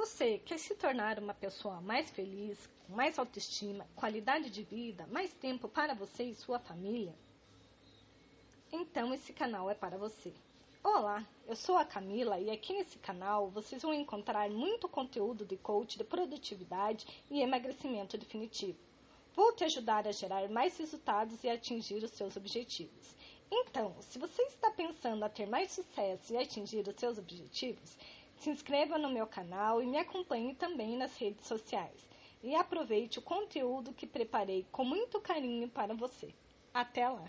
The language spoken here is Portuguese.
Você quer se tornar uma pessoa mais feliz, com mais autoestima, qualidade de vida, mais tempo para você e sua família? Então esse canal é para você. Olá, eu sou a Camila e aqui nesse canal vocês vão encontrar muito conteúdo de coach de produtividade e emagrecimento definitivo. Vou te ajudar a gerar mais resultados e atingir os seus objetivos. Então, se você está pensando a ter mais sucesso e atingir os seus objetivos, se inscreva no meu canal e me acompanhe também nas redes sociais. E aproveite o conteúdo que preparei com muito carinho para você. Até lá!